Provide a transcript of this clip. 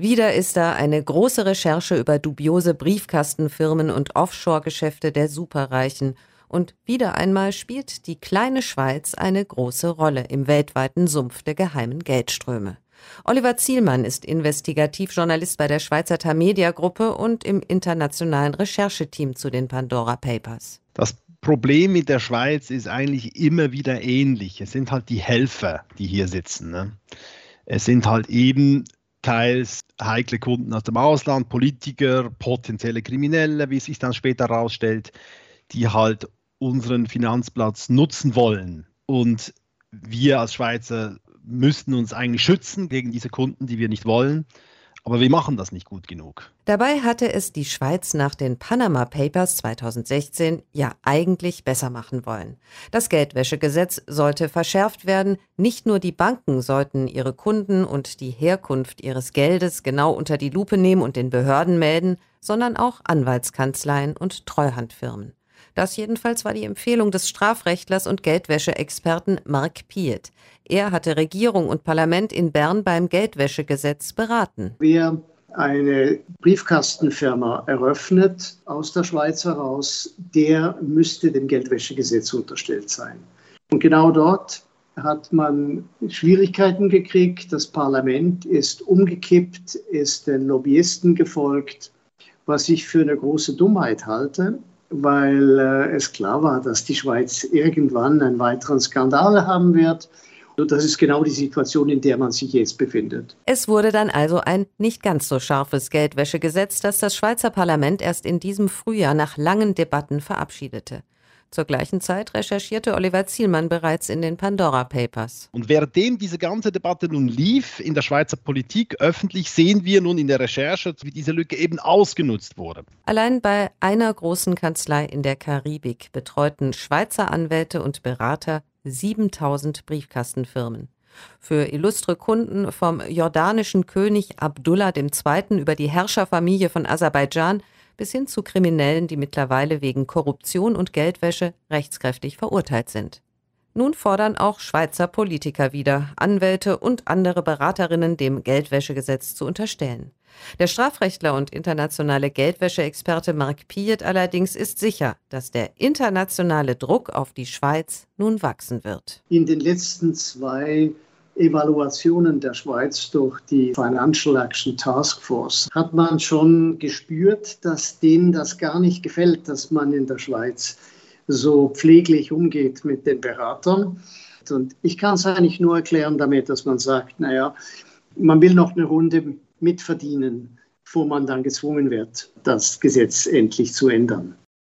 Wieder ist da eine große Recherche über dubiose Briefkastenfirmen und Offshore-Geschäfte der Superreichen. Und wieder einmal spielt die kleine Schweiz eine große Rolle im weltweiten Sumpf der geheimen Geldströme. Oliver Zielmann ist Investigativjournalist bei der Schweizer Tamedia Gruppe und im internationalen Rechercheteam zu den Pandora Papers. Das Problem mit der Schweiz ist eigentlich immer wieder ähnlich. Es sind halt die Helfer, die hier sitzen. Ne? Es sind halt eben teils heikle Kunden aus dem Ausland, Politiker, potenzielle Kriminelle, wie es sich dann später herausstellt, die halt unseren Finanzplatz nutzen wollen. Und wir als Schweizer müssten uns eigentlich schützen gegen diese Kunden, die wir nicht wollen. Aber wir machen das nicht gut genug. Dabei hatte es die Schweiz nach den Panama Papers 2016 ja eigentlich besser machen wollen. Das Geldwäschegesetz sollte verschärft werden. Nicht nur die Banken sollten ihre Kunden und die Herkunft ihres Geldes genau unter die Lupe nehmen und den Behörden melden, sondern auch Anwaltskanzleien und Treuhandfirmen. Das jedenfalls war die Empfehlung des Strafrechtlers und Geldwäscheexperten Mark Piet. Er hatte Regierung und Parlament in Bern beim Geldwäschegesetz beraten. Wer eine Briefkastenfirma eröffnet aus der Schweiz heraus, der müsste dem Geldwäschegesetz unterstellt sein. Und genau dort hat man Schwierigkeiten gekriegt. Das Parlament ist umgekippt, ist den Lobbyisten gefolgt, was ich für eine große Dummheit halte weil äh, es klar war, dass die Schweiz irgendwann einen weiteren Skandal haben wird. Und das ist genau die Situation, in der man sich jetzt befindet. Es wurde dann also ein nicht ganz so scharfes Geldwäschegesetz, das das Schweizer Parlament erst in diesem Frühjahr nach langen Debatten verabschiedete. Zur gleichen Zeit recherchierte Oliver Zielmann bereits in den Pandora Papers. Und währenddem diese ganze Debatte nun lief in der Schweizer Politik öffentlich, sehen wir nun in der Recherche, wie diese Lücke eben ausgenutzt wurde. Allein bei einer großen Kanzlei in der Karibik betreuten Schweizer Anwälte und Berater 7000 Briefkastenfirmen. Für illustre Kunden vom jordanischen König Abdullah II. über die Herrscherfamilie von Aserbaidschan bis hin zu Kriminellen, die mittlerweile wegen Korruption und Geldwäsche rechtskräftig verurteilt sind. Nun fordern auch Schweizer Politiker wieder, Anwälte und andere Beraterinnen dem Geldwäschegesetz zu unterstellen. Der Strafrechtler und internationale Geldwäscheexperte Mark Piet allerdings ist sicher, dass der internationale Druck auf die Schweiz nun wachsen wird. In den letzten zwei Evaluationen der Schweiz durch die Financial Action Task Force hat man schon gespürt, dass denen das gar nicht gefällt, dass man in der Schweiz so pfleglich umgeht mit den Beratern. Und ich kann es eigentlich nur erklären damit, dass man sagt, naja, man will noch eine Runde mitverdienen, bevor man dann gezwungen wird, das Gesetz endlich zu ändern.